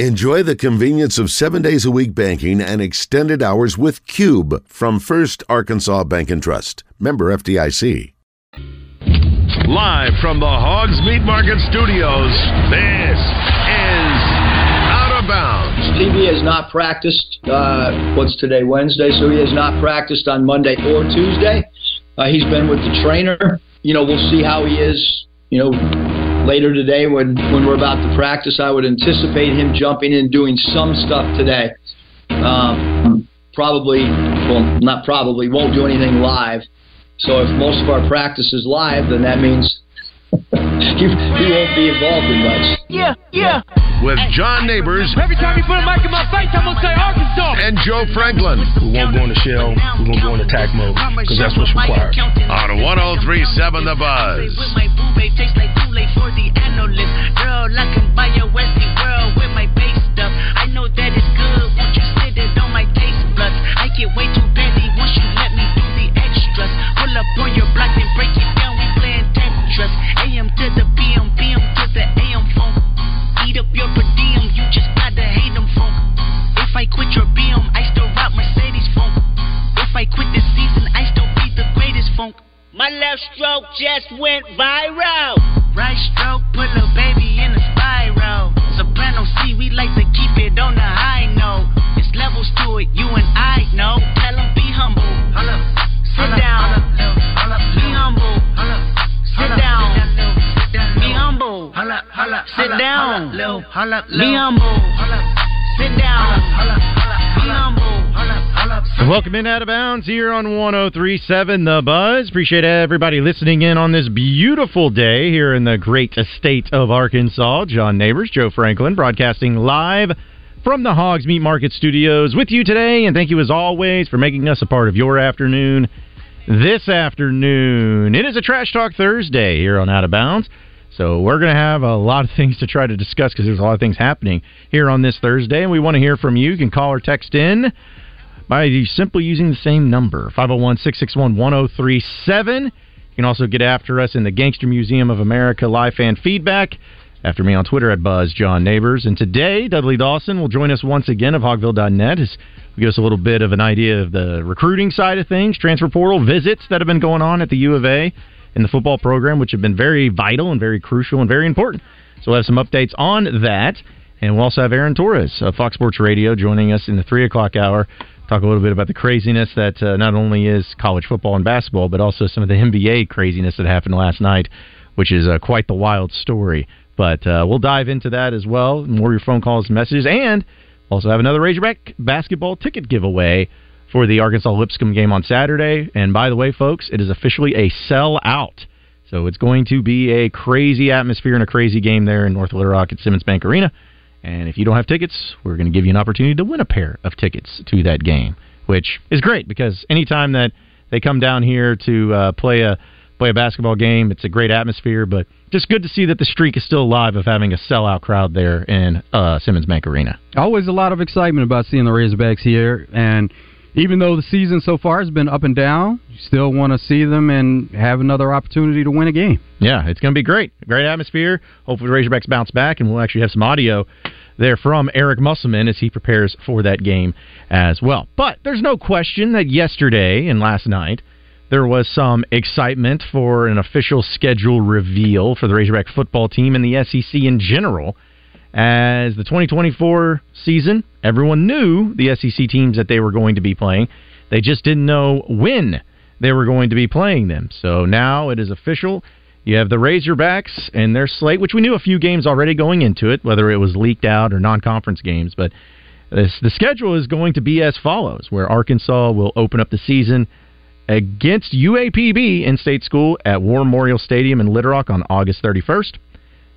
Enjoy the convenience of seven days a week banking and extended hours with Cube from First Arkansas Bank and Trust. Member FDIC. Live from the Hogs Meat Market Studios, this is Out of Bounds. TB has not practiced. Uh, what's today? Wednesday. So he has not practiced on Monday or Tuesday. Uh, he's been with the trainer. You know, we'll see how he is. You know, later today when, when we're about to practice. I would anticipate him jumping in doing some stuff today. Um, probably, well, not probably, won't do anything live. So if most of our practice is live, then that means he, he won't be involved in much. Yeah, yeah. With John Neighbors. Every time you put a mic in my face, I'm going to say Arkansas. And Joe Franklin. We won't go into shell. We're going to go into attack mode because that's what's required. On 1037 The Buzz. Girl, I can buy a Westie world with my base stuff. I know that it's good. Won't you sit it on my taste buds? I get way too busy once you let me do the extras. Pull up on your block and break it down. Tetris. AM to the PM, PM to the AM phone. Eat up your per diem. You just gotta hate them funk. If I quit your BM, I still rock Mercedes funk. If I quit this season, I still be the greatest funk. My left stroke just went viral. Right stroke put a baby in a spiral. Soprano C, we like to keep it on the high note. It's levels to it, you and I know. Tell them be humble. Sit down. Be humble. Sit down. Be humble. Sit down. Be humble. Sit down. Be humble. Welcome in out of bounds here on 1037 The Buzz. Appreciate everybody listening in on this beautiful day here in the great state of Arkansas. John Neighbors, Joe Franklin, broadcasting live from the Hogs Meat Market Studios with you today. And thank you as always for making us a part of your afternoon this afternoon. It is a Trash Talk Thursday here on Out of Bounds. So we're going to have a lot of things to try to discuss because there's a lot of things happening here on this Thursday, and we want to hear from you. You can call or text in by simply using the same number, 501-661-1037. You can also get after us in the Gangster Museum of America live fan feedback. After me on Twitter at Buzz John Neighbors. And today, Dudley Dawson will join us once again of Hogville.net we give us a little bit of an idea of the recruiting side of things, transfer portal visits that have been going on at the U of A in the football program, which have been very vital and very crucial and very important. So we'll have some updates on that. And we'll also have Aaron Torres of Fox Sports Radio joining us in the 3 o'clock hour. Talk a little bit about the craziness that uh, not only is college football and basketball, but also some of the NBA craziness that happened last night, which is uh, quite the wild story. But uh, we'll dive into that as well. More of your phone calls and messages. And also have another Razorback basketball ticket giveaway for the Arkansas Lipscomb game on Saturday. And by the way, folks, it is officially a sell out. So it's going to be a crazy atmosphere and a crazy game there in North Little Rock at Simmons Bank Arena. And if you don't have tickets, we're going to give you an opportunity to win a pair of tickets to that game, which is great because anytime that they come down here to uh, play a play a basketball game, it's a great atmosphere. But just good to see that the streak is still alive of having a sellout crowd there in uh, Simmons Bank Arena. Always a lot of excitement about seeing the Razorbacks here, and even though the season so far has been up and down, you still want to see them and have another opportunity to win a game. Yeah, it's going to be great. Great atmosphere. Hopefully, the Razorbacks bounce back, and we'll actually have some audio there from Eric Musselman as he prepares for that game as well. But there's no question that yesterday and last night there was some excitement for an official schedule reveal for the Razorback football team and the SEC in general. As the 2024 season, everyone knew the SEC teams that they were going to be playing. They just didn't know when they were going to be playing them. So now it is official. You have the Razorbacks and their slate, which we knew a few games already going into it, whether it was leaked out or non conference games. But this, the schedule is going to be as follows where Arkansas will open up the season against UAPB in state school at War Memorial Stadium in Little Rock on August 31st.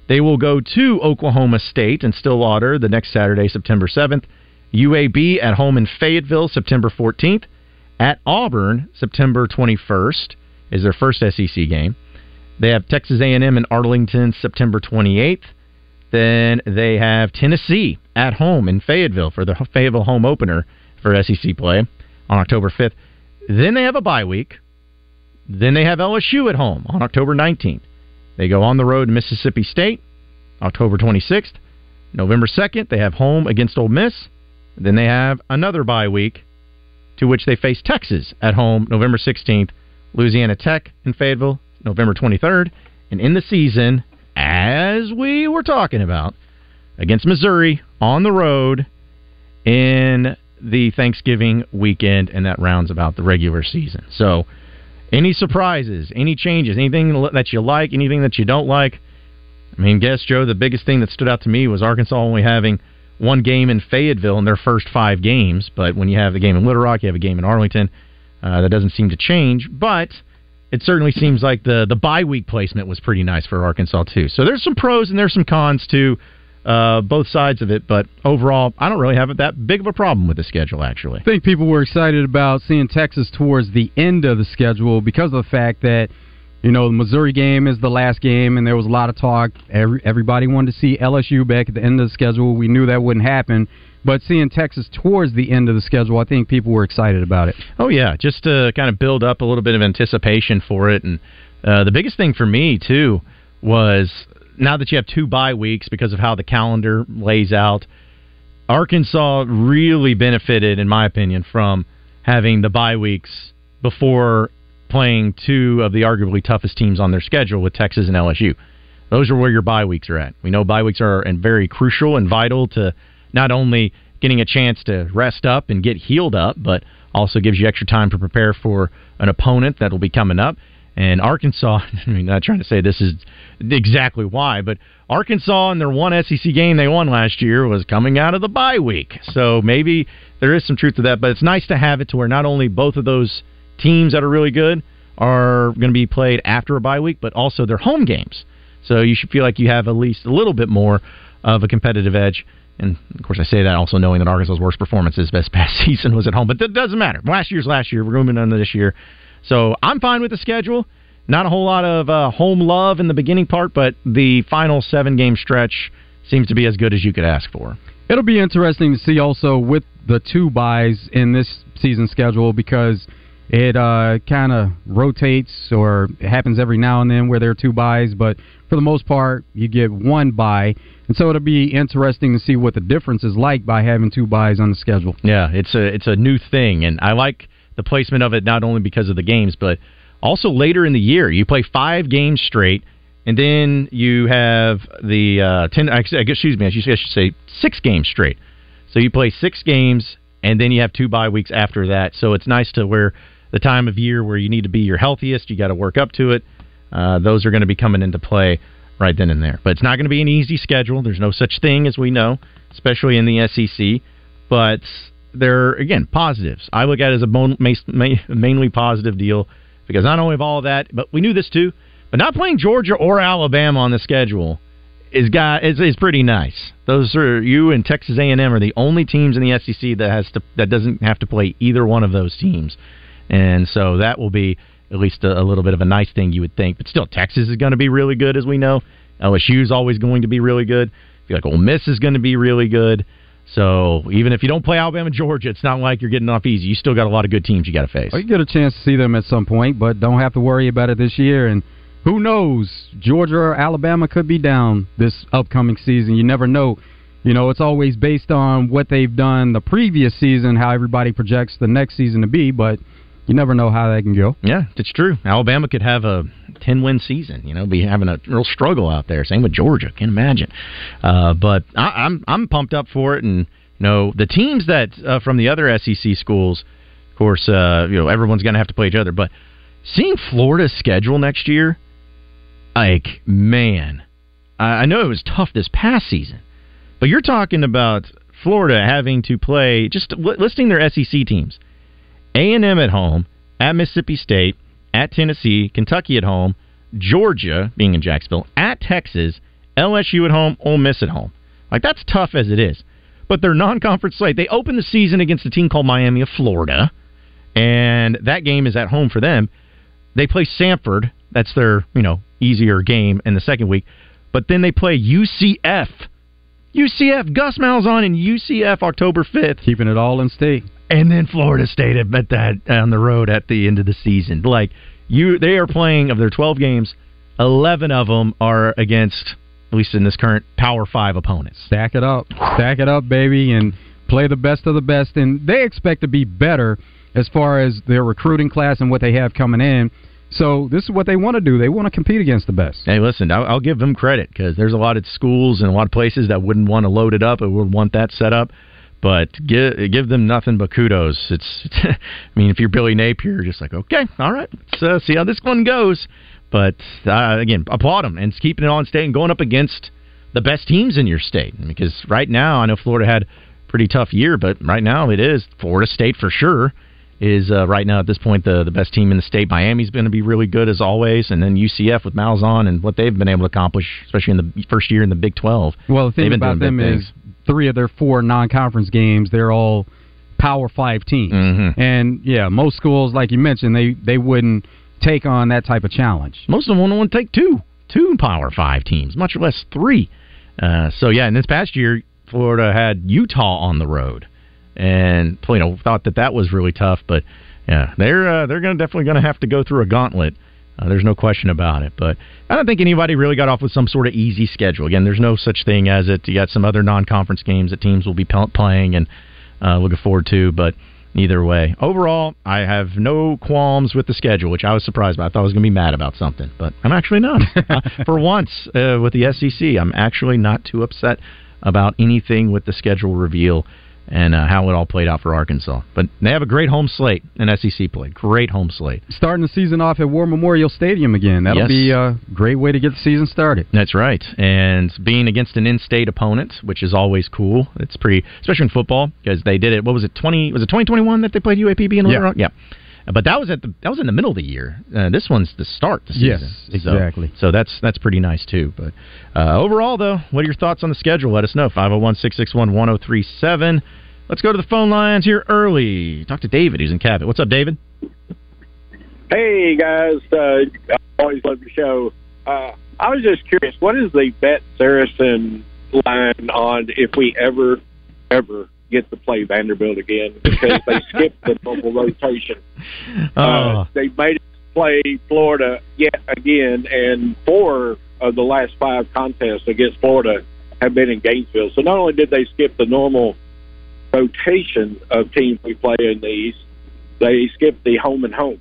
They will go to Oklahoma State in Stillwater the next Saturday, September 7th. UAB at home in Fayetteville, September 14th. At Auburn, September 21st is their first SEC game. They have Texas A&M in Arlington, September 28th. Then they have Tennessee at home in Fayetteville for the Fayetteville home opener for SEC play on October 5th. Then they have a bye week. Then they have LSU at home on October 19th. They go on the road to Mississippi State, October 26th. November 2nd, they have home against Ole Miss. Then they have another bye week to which they face Texas at home November 16th, Louisiana Tech in Fayetteville November 23rd, and in the season, as we were talking about, against Missouri on the road in the Thanksgiving weekend, and that rounds about the regular season. So, any surprises, any changes, anything that you like, anything that you don't like? I mean, guess, Joe, the biggest thing that stood out to me was Arkansas only having one game in Fayetteville in their first five games. But when you have the game in Little Rock, you have a game in Arlington. Uh, that doesn't seem to change. But it certainly seems like the the bye week placement was pretty nice for Arkansas too. So there's some pros and there's some cons to uh, both sides of it. But overall, I don't really have that big of a problem with the schedule. Actually, I think people were excited about seeing Texas towards the end of the schedule because of the fact that you know the Missouri game is the last game, and there was a lot of talk. Every, everybody wanted to see LSU back at the end of the schedule. We knew that wouldn't happen. But seeing Texas towards the end of the schedule, I think people were excited about it. Oh yeah, just to kind of build up a little bit of anticipation for it, and uh, the biggest thing for me too was now that you have two bye weeks because of how the calendar lays out. Arkansas really benefited, in my opinion, from having the bye weeks before playing two of the arguably toughest teams on their schedule with Texas and LSU. Those are where your bye weeks are at. We know bye weeks are and very crucial and vital to not only getting a chance to rest up and get healed up, but also gives you extra time to prepare for an opponent that will be coming up. And Arkansas, I mean, not trying to say this is exactly why, but Arkansas in their one SEC game they won last year was coming out of the bye week. So maybe there is some truth to that, but it's nice to have it to where not only both of those teams that are really good are going to be played after a bye week, but also their home games. So you should feel like you have at least a little bit more of a competitive edge and of course, I say that also knowing that Arkansas's worst performances this past season was at home, but that doesn't matter. Last year's last year. We're moving on to this year, so I'm fine with the schedule. Not a whole lot of uh, home love in the beginning part, but the final seven game stretch seems to be as good as you could ask for. It'll be interesting to see also with the two buys in this season schedule because it uh, kind of rotates or it happens every now and then where there are two buys, but for the most part, you get one buy. And so it'll be interesting to see what the difference is like by having two buys on the schedule. Yeah, it's a it's a new thing, and I like the placement of it not only because of the games, but also later in the year. You play five games straight, and then you have the uh, ten. I guess, excuse me, I should say six games straight. So you play six games, and then you have two bye weeks after that. So it's nice to where the time of year where you need to be your healthiest, you got to work up to it. Uh, those are going to be coming into play right then and there. But it's not going to be an easy schedule. There's no such thing as we know, especially in the SEC. But there, again, positives. I look at it as a mainly positive deal because not only of all of that, but we knew this too. But not playing Georgia or Alabama on the schedule is got is, is pretty nice. Those are you and Texas A&M are the only teams in the SEC that has to that doesn't have to play either one of those teams, and so that will be at least a, a, little bit of a nice thing you would think. But still, Texas is going to be really good, as we know. LSU is always going to be really good. I feel like Ole Miss is going to be really good. So even if you don't play Alabama, Georgia, it's not like you're getting off easy. You still got a lot of good teams you got to face. Well, you get a chance to see them at some point, but don't have to worry about it this year. And who knows, Georgia or Alabama could be down this upcoming season. You never know. You know, it's always based on what they've done the previous season, how everybody projects the next season to be, but you never know how that can go. Yeah, it's true. Alabama could have a ten win season. You know, be having a real struggle out there. Same with Georgia. Can't imagine. Uh, but I, I'm, I'm pumped up for it, and you know the teams that uh, from the other SEC schools, of course, uh, you know everyone's going to have to play each other. But seeing Florida's schedule next year, like man, I know it was tough this past season, but you're talking about Florida having to play just listing their SEC teams a&M at home, at Mississippi State, at Tennessee, Kentucky at home, Georgia being in Jacksonville, at Texas, LSU at home, Ole Miss at home. Like that's tough as it is. But their non-conference slate, they open the season against a team called Miami of Florida, and that game is at home for them. They play Samford. That's their, you know, easier game in the second week. But then they play UCF. UCF, Gus Malzahn and UCF October 5th. Keeping it all in state and then Florida State at that on the road at the end of the season. Like you, they are playing of their twelve games, eleven of them are against at least in this current Power Five opponents. Stack it up, stack it up, baby, and play the best of the best. And they expect to be better as far as their recruiting class and what they have coming in. So this is what they want to do. They want to compete against the best. Hey, listen, I'll, I'll give them credit because there's a lot of schools and a lot of places that wouldn't want to load it up or would want that set up. But give give them nothing but kudos. It's, I mean, if you're Billy Napier, you're just like, okay, all right, let's uh, see how this one goes. But uh, again, applaud them and keeping it on state and going up against the best teams in your state. Because right now, I know Florida had a pretty tough year, but right now it is Florida State for sure is uh, right now at this point the the best team in the state. Miami's going to be really good as always, and then UCF with Malzahn and what they've been able to accomplish, especially in the first year in the Big Twelve. Well, the thing about them is three of their four non-conference games, they're all Power Five teams, Mhm. and yeah, most schools, like you mentioned, they they wouldn't take on that type of challenge. Most of them won't want to take two two Power Five teams, much less three. Uh, so yeah, and this past year, Florida had Utah on the road, and you know thought that that was really tough. But yeah, they're uh, they're going to definitely going to have to go through a gauntlet. Uh, there's no question about it. But I don't think anybody really got off with some sort of easy schedule. Again, there's no such thing as it. You got some other non-conference games that teams will be playing and uh, looking forward to, but. Either way, overall, I have no qualms with the schedule, which I was surprised by. I thought I was going to be mad about something, but I'm actually not. uh, for once, uh, with the SEC, I'm actually not too upset about anything with the schedule reveal and uh, how it all played out for Arkansas. But they have a great home slate in SEC play. Great home slate. Starting the season off at War Memorial Stadium again. That'll Yes. be a great way to get the season started. That's right. And being against an in-state opponent, which is always cool. It's pretty, especially in football, because they did it. What was it? Twenty? Was it twenty twenty one that they played UAPB in Little Yeah. Rock? Yeah. But that was at the that was in the middle of the year. Uh, this one's the start. of The Yes, season. So- exactly. So, that's that's pretty nice too. But uh, overall, though, what are your thoughts on the schedule? Let us know. 501-661-1037. Let's go to the phone lines here early. Talk to David, who's in Cabot. What's up, David? Hey guys, uh, I always love the show. Uh, I was just curious, what is the bet Saracen line on if we ever, ever get to play Vanderbilt again because they skipped the normal rotation. Oh, Uh, they made us play Florida yet again, and four of the last five contests against Florida have been in Gainesville. So not only did they skip the normal rotation of teams we play in these, they skipped the home and home.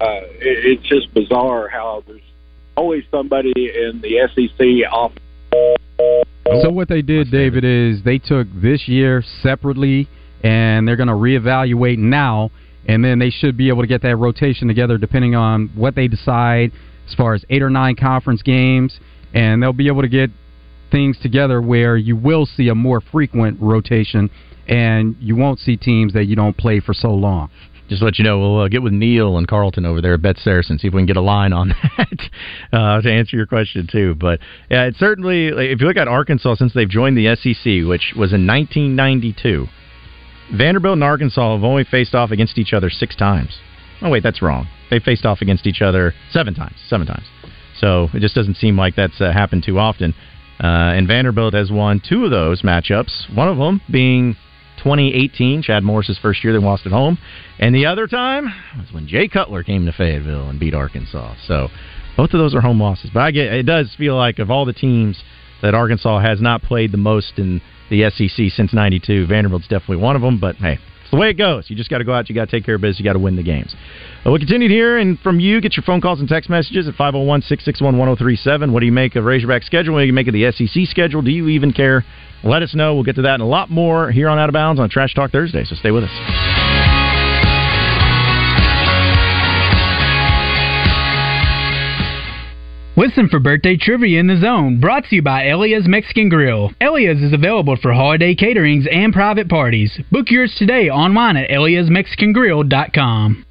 Uh, it, it's just bizarre how there's always somebody in the SEC off. So what they did, David, is they took this year separately, and they're going to reevaluate now, and then they should be able to get that rotation together depending on what they decide as far as eight or nine conference games, and they'll be able to get things together where you will see a more frequent rotation, and you won't see teams that you don't play for so long. Just let you know, we'll uh, get with Neil and Carlton over there at Bet Saracen, see if we can get a line on that uh, to answer your question too. But yeah, it's certainly if you look at Arkansas since they've joined the SEC, which was in 1992, Vanderbilt and Arkansas have only faced off against each other six times. Oh wait, that's wrong. They faced off against each other seven times. Seven times. So it just doesn't seem like that's uh, happened too often. Uh, and Vanderbilt has won two of those matchups. One of them being 2018, Chad Morris's first year they lost at home, and the other time was when Jay Cutler came to Fayetteville and beat Arkansas. So both of those are home losses. But I get it does feel like of all the teams that Arkansas has not played the most in the SEC since '92, Vanderbilt's definitely one of them. But hey, it's the way it goes. You just got to go out. You got to take care of business. You got to win the games. Uh, we continue here, and from you, get your phone calls and text messages at 501-661-1037. What do you make of Razorback schedule? What do you make of the SEC schedule? Do you even care? Let us know. We'll get to that and a lot more here on Out of Bounds on Trash Talk Thursday. So stay with us. Listen for birthday trivia in the zone, brought to you by Elia's Mexican Grill. Elia's is available for holiday caterings and private parties. Book yours today online at eliasmexicangrill.com.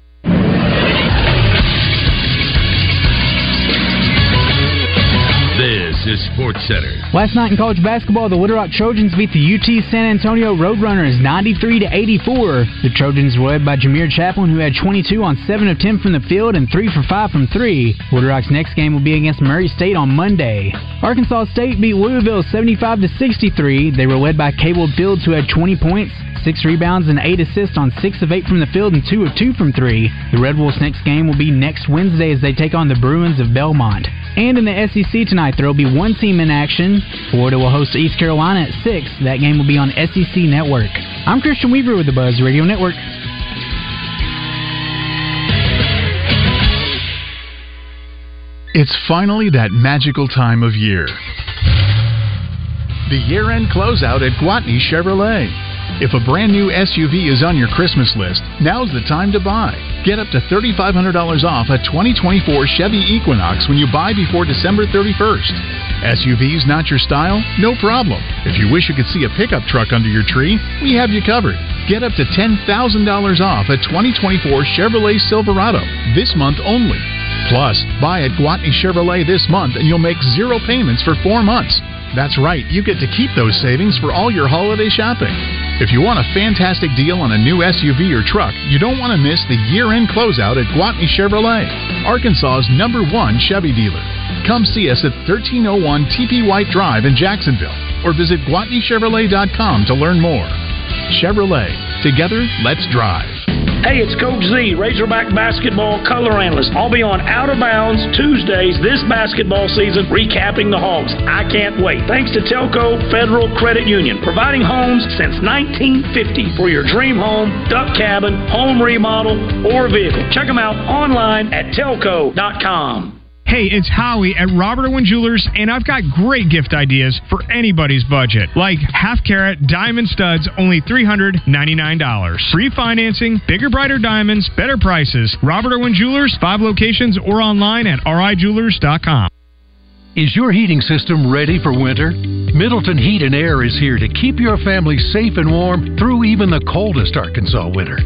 Sports Center. Last night in college basketball, the Little Rock Trojans beat the UT San Antonio Roadrunners 93 to 84. The Trojans were led by Jamir Chaplin, who had 22 on 7 of 10 from the field and 3 for 5 from 3. Little Rock's next game will be against Murray State on Monday. Arkansas State beat Louisville 75 to 63. They were led by Caleb Fields, who had 20 points, 6 rebounds, and 8 assists on 6 of 8 from the field and 2 of 2 from 3. The Red Wolves' next game will be next Wednesday as they take on the Bruins of Belmont. And in the SEC tonight, there will be one team in action. Florida will host East Carolina at 6. That game will be on SEC Network. I'm Christian Weaver with the Buzz Radio Network. It's finally that magical time of year. The year end closeout at Gwatney Chevrolet. If a brand new SUV is on your Christmas list, now's the time to buy. Get up to $3,500 off a 2024 Chevy Equinox when you buy before December 31st. SUVs not your style? No problem. If you wish you could see a pickup truck under your tree, we have you covered. Get up to $10,000 off a 2024 Chevrolet Silverado this month only. Plus, buy at Gwatney Chevrolet this month and you'll make zero payments for four months. That's right, you get to keep those savings for all your holiday shopping. If you want a fantastic deal on a new SUV or truck, you don't want to miss the year end closeout at Gwatney Chevrolet, Arkansas's number one Chevy dealer. Come see us at 1301 TP White Drive in Jacksonville or visit GwatneyChevrolet.com to learn more. Chevrolet, together, let's drive. Hey, it's Coach Z, Razorback basketball color analyst. I'll be on Out of Bounds Tuesdays this basketball season, recapping the Hogs. I can't wait. Thanks to TELCOE Federal Credit Union, providing homes since 1950 for your dream home, duck cabin, home remodel, or vehicle. Check them out online at telcoe.com. Hey, it's Howie at Robert Irwin Jewelers, and I've got great gift ideas for anybody's budget. Like half carat diamond studs, only $399. Free financing, bigger, brighter diamonds, better prices. Robert Irwin Jewelers, five locations or online at rijewelers.com. Is your heating system ready for winter? Middleton Heat and Air is here to keep your family safe and warm through even the coldest Arkansas winter.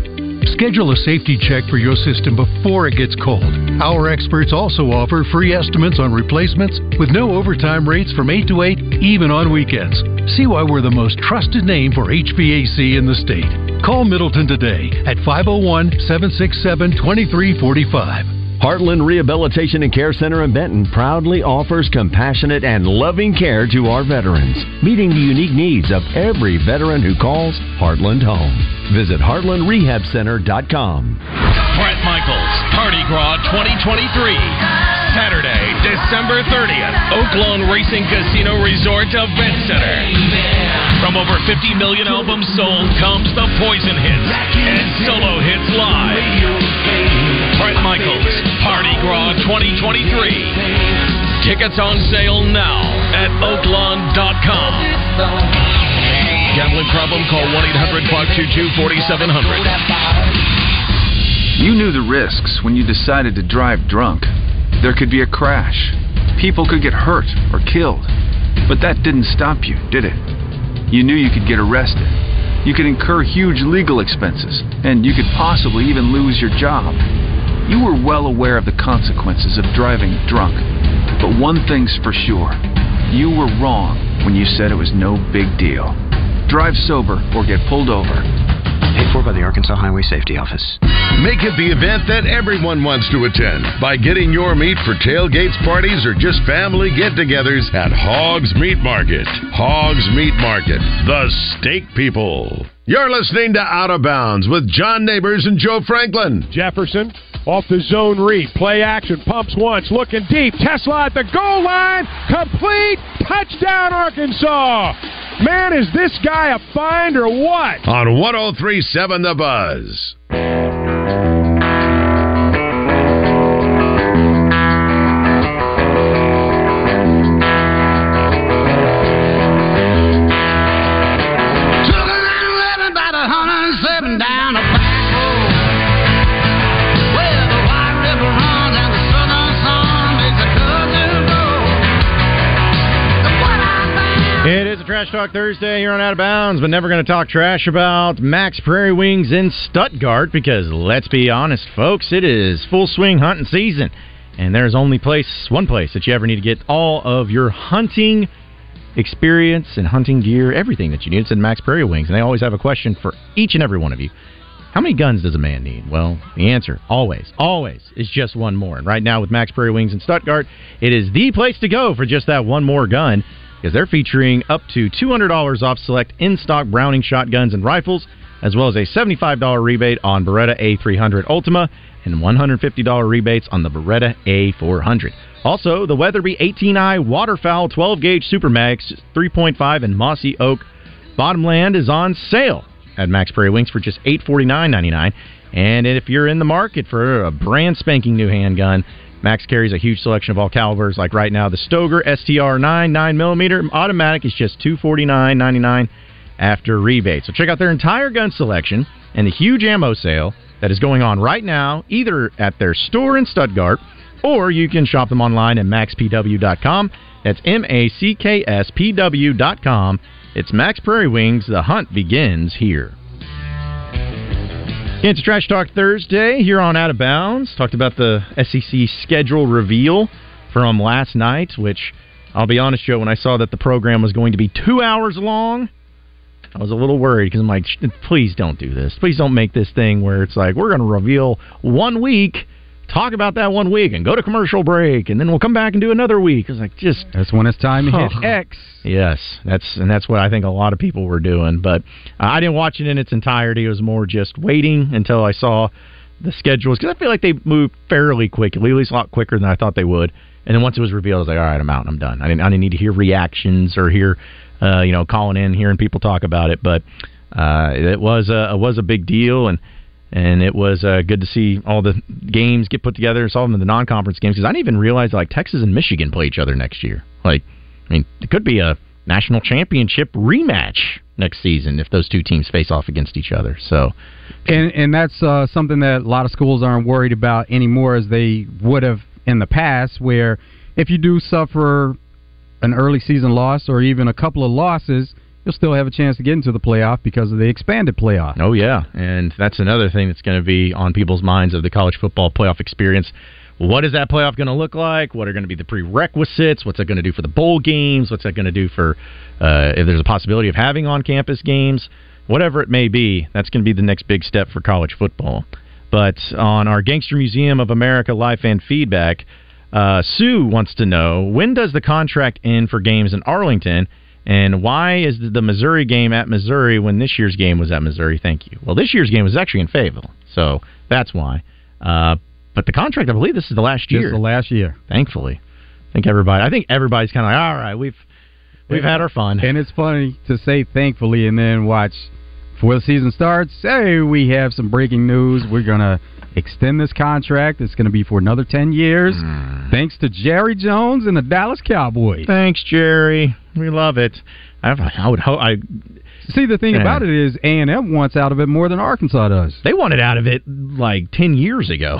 Schedule a safety check for your system before it gets cold. Our experts also offer free estimates on replacements with no overtime rates from 8 to 8, even on weekends. See why we're the most trusted name for HVAC in the state. Call Middleton today at 501 767 2345. Heartland Rehabilitation and Care Center in Benton proudly offers compassionate and loving care to our veterans, meeting the unique needs of every veteran who calls Heartland home. Visit heartlandrehabcenter.com. Bret Michaels, Party Gras 2023. Saturday, December 30th, Oaklawn Racing Casino Resort Event Center. From over 50 million albums sold comes the Poison Hits and solo hits live. Bret Michaels, Party Gras 2023. Tickets on sale now at oaklawn.com. Gambling problem? Call 1 800 522 4700. You knew the risks when you decided to drive drunk. There could be a crash. People could get hurt or killed. But that didn't stop you, did it? You knew you could get arrested. You could incur huge legal expenses, and you could possibly even lose your job. You were well aware of the consequences of driving drunk. But one thing's for sure you were wrong when you said it was no big deal. Drive sober or get pulled over. Paid for by the Arkansas Highway Safety Office. Make it the event that everyone wants to attend by getting your meat for tailgates, parties, or just family get togethers at Hogs Meat Market. Hogs Meat Market, the steak people. You're listening to Out of Bounds with John Neighbors and Joe Franklin. Jefferson off the zone read. Play action. Pumps once. Looking deep. Tesla at the goal line. Complete. Touchdown, Arkansas. Man, is this guy a find or what? On 1037 The Buzz. Talk Thursday here on Out of Bounds, but never going to talk trash about Mack's Prairie Wings in Stuttgart because let's be honest, folks, it is full swing hunting season, and there's only place one place that you ever need to get all of your hunting experience and hunting gear, everything that you need. It's in Mack's Prairie Wings, and they always have a question for each and every one of you. How many guns does a man need? Well, the answer, always, always, is just one more. And right now with Mack's Prairie Wings in Stuttgart, it is the place to go for just that one more gun they're featuring up to $200 off select in-stock Browning shotguns and rifles, as well as a $75 rebate on Beretta A300 Ultima and $150 rebates on the Beretta A400. Also, the Weatherby 18i Waterfowl 12 gauge Supermax 3.5 and Mossy Oak Bottomland is on sale at Mack's Prairie Wings for just $849.99. And if you're in the market for a brand spanking new handgun, Mack's carries a huge selection of all calibers. Like right now, the Stoeger STR 9 9mm automatic is just $249.99 after rebate. So check out their entire gun selection and the huge ammo sale that is going on right now, either at their store in Stuttgart or you can shop them online at mackspw.com. That's M A C K S P W.com. It's Mack's Prairie Wings. The hunt begins here. It's Trash Talk Thursday here on Out of Bounds. Talked about the SEC schedule reveal from last night, which I'll be honest, Joe, when I saw that the program was going to be two hours long, I was a little worried because I'm like, please don't do this. Please don't make this thing where it's like, we're going to reveal one week, talk about that one week, and go to commercial break, and then we'll come back and do another week. It's like, just. That's when it's time to hit Oh. X. Yes, that's and that's what I think a lot of people were doing. But uh, I didn't watch it in its entirety. It was more just waiting until I saw the schedules because I feel like they moved fairly quickly, at least a lot quicker than I thought they would. And then once it was revealed, I was like, all right, I'm out. and I'm done. I didn't. I didn't need to hear reactions or hear, uh, you know, calling in, hearing people talk about it. But uh, it was a it was a big deal and. And it was uh, good to see all the games get put together. Saw them in the non-conference games because I didn't even realize like Texas and Michigan play each other next year. Like, I mean, it could be a national championship rematch next season if those two teams face off against each other. So, And and that's uh, something that a lot of schools aren't worried about anymore as they would have in the past, where if you do suffer an early season loss or even a couple of losses, you'll still have a chance to get into the playoff because of the expanded playoff. oh yeah, and that's another thing that's going to be on people's minds of the college football playoff experience. What is that playoff going to look like? What are going to be the prerequisites? What's it going to do for the bowl games? What's that going to do for uh, if there's a possibility of having on-campus games? Whatever it may be, that's going to be the next big step for college football. But on our Gangster Museum of America live fan feedback, uh, Sue wants to know when does the contract end for games in Arlington, and why is the Missouri game at Missouri when this year's game was at Missouri? Thank you. Well, this year's game was actually in Fayetteville, so that's why. Uh, but the contract, I believe, this is the last year. Just the last year. Thankfully, I think everybody. I think everybody's kind of like, all right, we've we've had our fun. And it's funny to say thankfully and then watch before the season starts, hey, we have some breaking news. We're going to extend this contract. It's going to be for another 10 years. Hmm. Thanks to Jerry Jones and the Dallas Cowboys. Thanks, Jerry. We love it. I, I would hope. I See, the thing Yeah. about it is A&M wants out of it more than Arkansas does. They wanted out of it like ten years ago.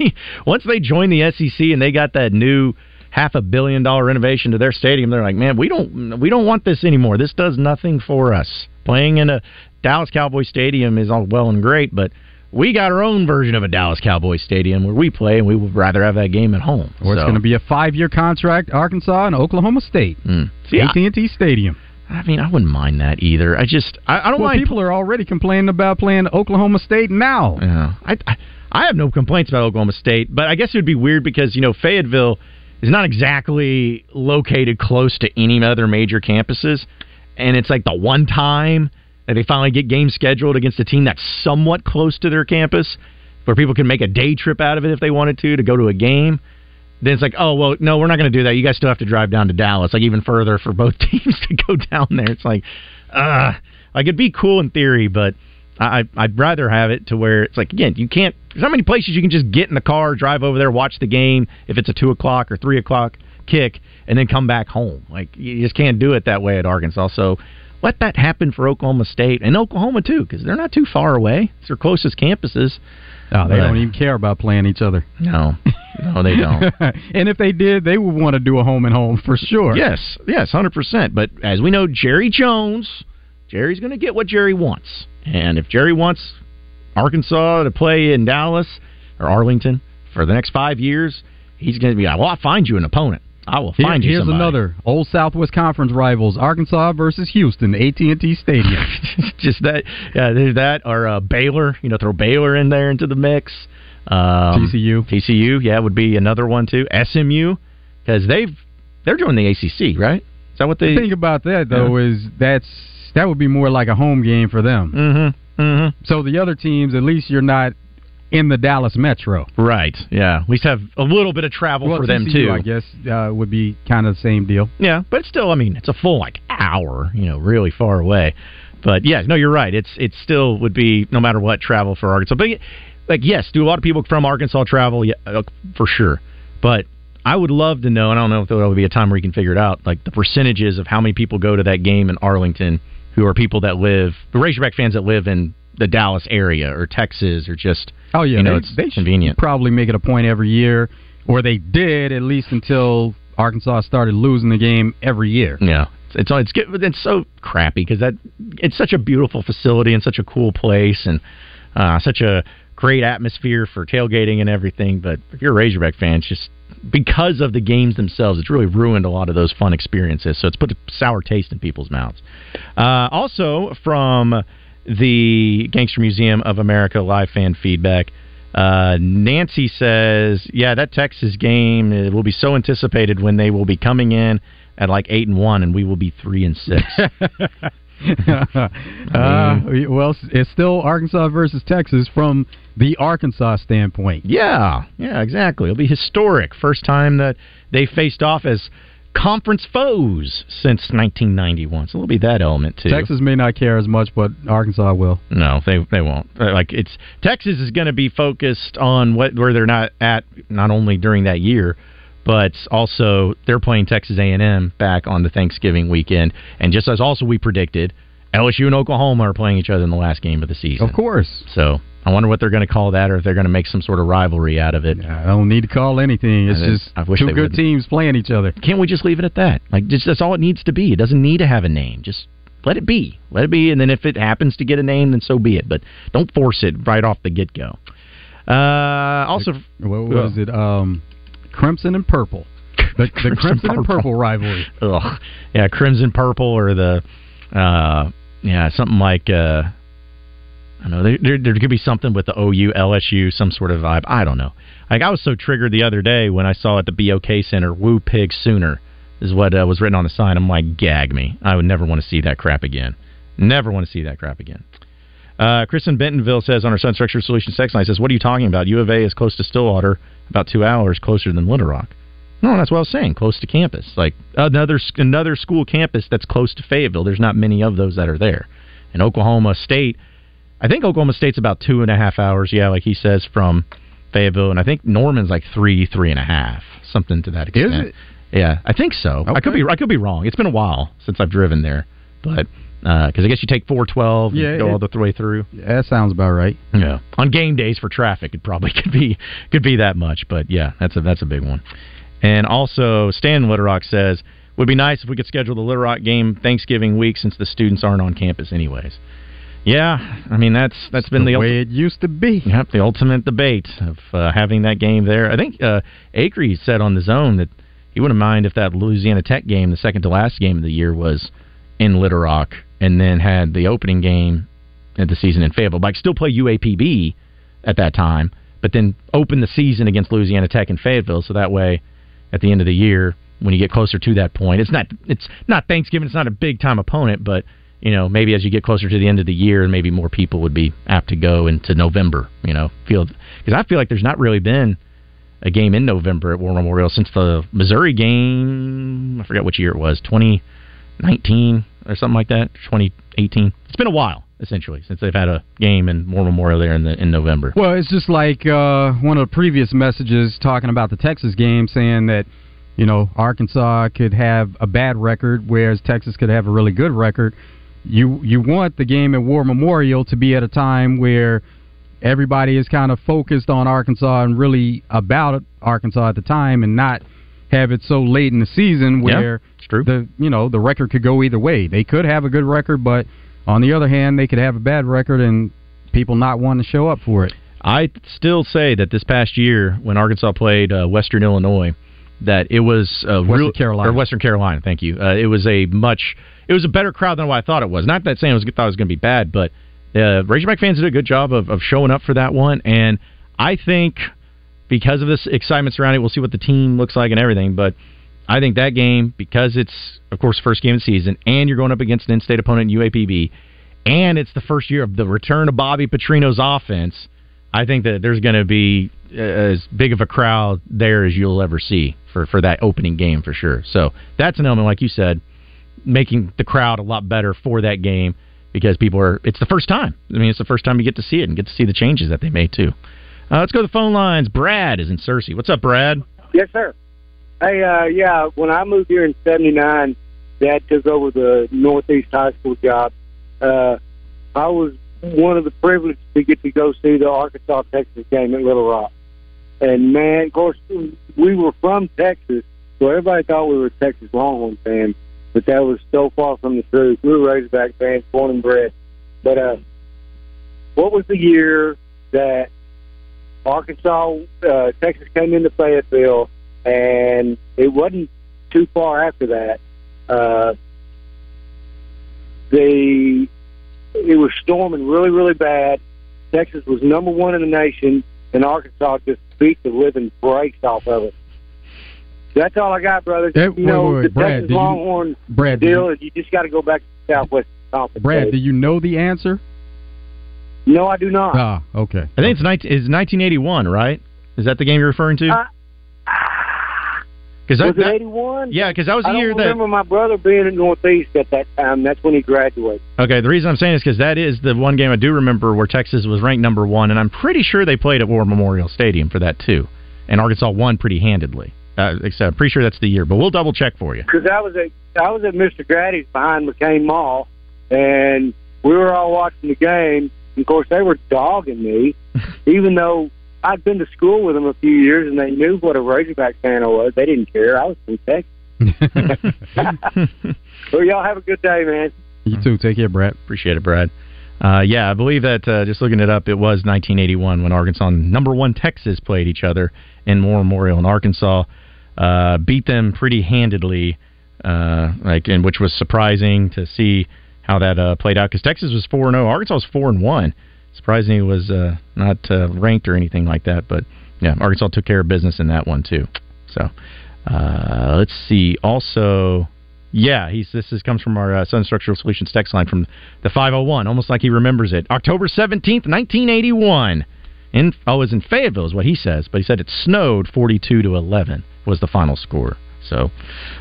Once they joined the SEC and they got that new half a billion dollar renovation to their stadium, they're like, man, we don't we don't want this anymore. This does nothing for us. Playing in a Dallas Cowboy stadium is all well and great, but we got our own version of a Dallas Cowboy stadium where we play, and we would rather have that game at home. Or it's going to be a five-year contract, Arkansas and Oklahoma State. Mm. See, AT&T Stadium. I mean, I wouldn't mind that either. I just I, I don't well, mind people are already complaining about playing Oklahoma State now. Yeah, I, I I have no complaints about Oklahoma State, but I guess it would be weird because you know Fayetteville is not exactly located close to any other major campuses, and it's like the one time they finally get games scheduled against a team that's somewhat close to their campus, where people can make a day trip out of it if they wanted to to go to a game. Then it's like, oh well, no, we're not going to do that. You guys still have to drive down to Dallas, like even further for both teams to go down there. It's like, uh like it'd be cool in theory, but I I'd rather have it to where it's like again, you can't. There's not many places you can just get in the car, drive over there, watch the game if it's a two o'clock or three o'clock kick, and then come back home. Like you just can't do it that way at Arkansas. So let that happen for Oklahoma State and Oklahoma too, because they're not too far away. It's their closest campuses. Oh, they But- don't even care about playing each other. No, no, they don't. and if they did, they would want to do a home and home for sure. Yes, yes, hundred percent. But as we know, Jerry Jones, Jerry's going to get what Jerry wants, and if Jerry wants Arkansas to play in Dallas or Arlington for the next five years, he's going to be like, "Well, I'll find you an opponent. I will Here- find you here's somebody." another old Southwest Conference rivals: Arkansas versus Houston, AT&T Stadium. Just that, yeah, there's that, or uh, Baylor. You know, throw Baylor in there into the mix. Um, TCU, TCU, yeah, would be another one too. SMU, because they've they're joining the ACC, right? Is that what they? the thing about that though is that's that would be more like a home game for them. Mm-hmm. Mm-hmm. So the other teams, at least you're not in the Dallas metro. Right. Yeah. At least have a little bit of travel Well, for them too. I guess uh, would be kind of the same deal. Yeah, but still, I mean, it's a full like hour, you know, really far away. But yeah, no, you're right. It's it still would be no matter what travel for Arkansas. But like, yes, do a lot of people from Arkansas travel? Yeah, uh, for sure. But I would love to know, and I don't know if there will be a time where you can figure it out, like the percentages of how many people go to that game in Arlington who are people that live, the Razorback fans that live in the Dallas area or Texas or just, Oh yeah, you know, they, it's they convenient. Probably make it a point every year, or they did at least until Arkansas started losing the game every year. Yeah, it's it's it's, it's so crappy because that it's such a beautiful facility and such a cool place and uh, such a great atmosphere for tailgating and everything. But if you're a Razorback fan, it's just because of the games themselves, it's really ruined a lot of those fun experiences. So it's put a sour taste in people's mouths. Uh, also from the Gangster Museum of America live fan feedback. Uh, Nancy says, "Yeah, that Texas game uh, will be so anticipated when they will be coming in at like eight and one, and we will be three and six. uh, well, it's still Arkansas versus Texas from the Arkansas standpoint. yeah, yeah, exactly. It'll be historic. First time that they faced off as conference foes since 1991. So it'll be that element too. Texas may not care as much, but Arkansas will. No, they they won't. Like it's Texas is going to be focused on what where they're not at not only during that year, but also they're playing Texas A&M back on the Thanksgiving weekend, and just as also we predicted, LSU and Oklahoma are playing each other in the last game of the season. Of course. So I wonder what they're going to call that, or if they're going to make some sort of rivalry out of it. I don't need to call anything. It's just I wish two good wouldn't. teams playing each other. Can't we just leave it at that? Like, just that's all it needs to be. It doesn't need to have a name. Just let it be. Let it be, and then if it happens to get a name, then so be it. But don't force it right off the get go. Uh, also, What was it? Um, Crimson and Purple. The, the Crimson and Purple rivalry. Ugh. Yeah, crimson purple or the uh yeah, something like uh I don't know. There, there, there could be something with the OU, LSU, some sort of vibe. I don't know. Like I was so triggered the other day when I saw at the BOK Center, "Woo Pig Sooner" is what uh, was written on the sign. I'm like, gag me. I would never want to see that crap again. Never want to see that crap again. Uh, in Bentonville says on her Sun Structure Solutions text line says, "What are you talking about? U of A is close to Stillwater, about two hours closer than Little Rock." No, that's what I was saying. Close to campus, like another another school campus that's close to Fayetteville. There's not many of those that are there. And Oklahoma State, I think Oklahoma State's about two and a half hours. Yeah, like he says from Fayetteville, and I think Norman's like three, three and a half, something to that extent. Is it? Yeah, I think so. I could be I could be wrong. It's been a while since I've driven there, but uh, because I guess you take 412 Yeah, and go it- all the way through. Yeah, that sounds about right. Yeah. On game days for traffic, it probably could be could be that much, but yeah, that's a that's a big one. And also, Stan Little Rock says would be nice if we could schedule the Little Rock game Thanksgiving week since the students aren't on campus anyways. Yeah, I mean that's that's been the the, way it used to be. Yep, the ultimate debate of uh, having that game there. I think uh, Acree said on the zone that he wouldn't mind if that Louisiana Tech game, the second to last game of the year, was in Little Rock, and then had the opening game at the season in Fayetteville. But I could still play UAPB at that time, but then open the season against Louisiana Tech in Fayetteville, so that way, at the end of the year, when you get closer to that point, it's not it's not Thanksgiving, it's not a big time opponent, but you know maybe as you get closer to the end of the year, and maybe more people would be apt to go into November. You know, feel because I feel like there's not really been a game in November at War Memorial since the Missouri game. I forget which year it was, 2019 or something like that, 2018. It's been a while essentially since they've had a game in War Memorial there in the in November. Well, it's just like uh, one of the previous messages talking about the Texas game, saying that you know Arkansas could have a bad record, whereas Texas could have a really good record. You you want the game at War Memorial to be at a time where everybody is kind of focused on Arkansas and really about Arkansas at the time, and not have it so late in the season Yeah, where it's true. the you know the record could go either way. They could have a good record, but on the other hand, they could have a bad record and people not wanting to show up for it. I still say that this past year when Arkansas played uh, Western Illinois, that it was uh, Western real, Carolina. or Western Carolina. Thank you. Uh, it was a much it was a better crowd than what I thought it was. Not that saying I was thought it was going to be bad, but uh, Razorback fans did a good job of, of showing up for that one, and I think because of this excitement surrounding it, we'll see what the team looks like and everything, but. I think that game, because it's, of course, first game of the season, and you're going up against an in-state opponent in UAPB, and it's the first year of the return of Bobby Petrino's offense, I think that there's going to be uh, as big of a crowd there as you'll ever see for for that opening game for sure. So that's an element, like you said, making the crowd a lot better for that game because people are. It's the first time. I mean, it's the first time you get to see it and get to see the changes that they made too. Uh, let's go to the phone lines. Brad is in Searcy. What's up, Brad? Yes, sir. Hey, uh, yeah, when I moved here in '79, Dad took over the Northeast High School job. Uh, I was one of the privileged to get to go see the Arkansas Texas game at Little Rock. And man, of course, we were from Texas, so everybody thought we were Texas Longhorn fans, but that was so far from the truth. We were Razorback fans, born and bred. But uh, what was the year that Arkansas, uh, Texas came into Fayetteville, and it wasn't too far after that. Uh, they it was storming really, really bad. Texas was number one in the nation, and Arkansas just beat the living brakes off of it. That's all I got, brother. Hey, you wait, know, wait, wait, the Brad, Texas did you- Longhorn Brad, did deal is you just got to go back to the Southwest Conference. Brad, days. do you know the answer? No, I do not. Ah, okay. I think it's 19, is 1981, right? Is that the game you're referring to? Uh, Because was it 81? Yeah, because that was the year that. I remember my brother being in Northeast at that time. That's when he graduated. Okay, the reason I'm saying is because that is the one game I do remember where Texas was ranked number one, and I'm pretty sure they played at War Memorial Stadium for that too, and Arkansas won pretty handedly. Uh, except I'm pretty sure that's the year, but we'll double check for you. because I was at I was at Mr. Grady's behind McCain Mall, and we were all watching the game. And of course, they were dogging me, even though I'd been to school with them a few years, and they knew what a Razorback fan I was. They didn't care. I was from Texas. well, y'all have a good day, man. You too. Take care, Brad. Appreciate it, Brad. Uh, yeah, I believe that uh, just looking it up, it was 1981 when Arkansas and number one Texas played each other in War Memorial, and Arkansas uh, beat them pretty handedly, uh, like, and which was surprising to see how that uh, played out because Texas was four and zero, Arkansas was four and one. Surprisingly, it was uh, not uh, ranked or anything like that, but yeah, Arkansas took care of business in that one too. So uh, let's see. Also, yeah, he's this is, comes from our uh, Sun Structural Solutions text line from the 501, almost like he remembers it. October 17th, 1981. In oh, was in Fayetteville is what he says, but he said it snowed 42 to 11 was the final score. So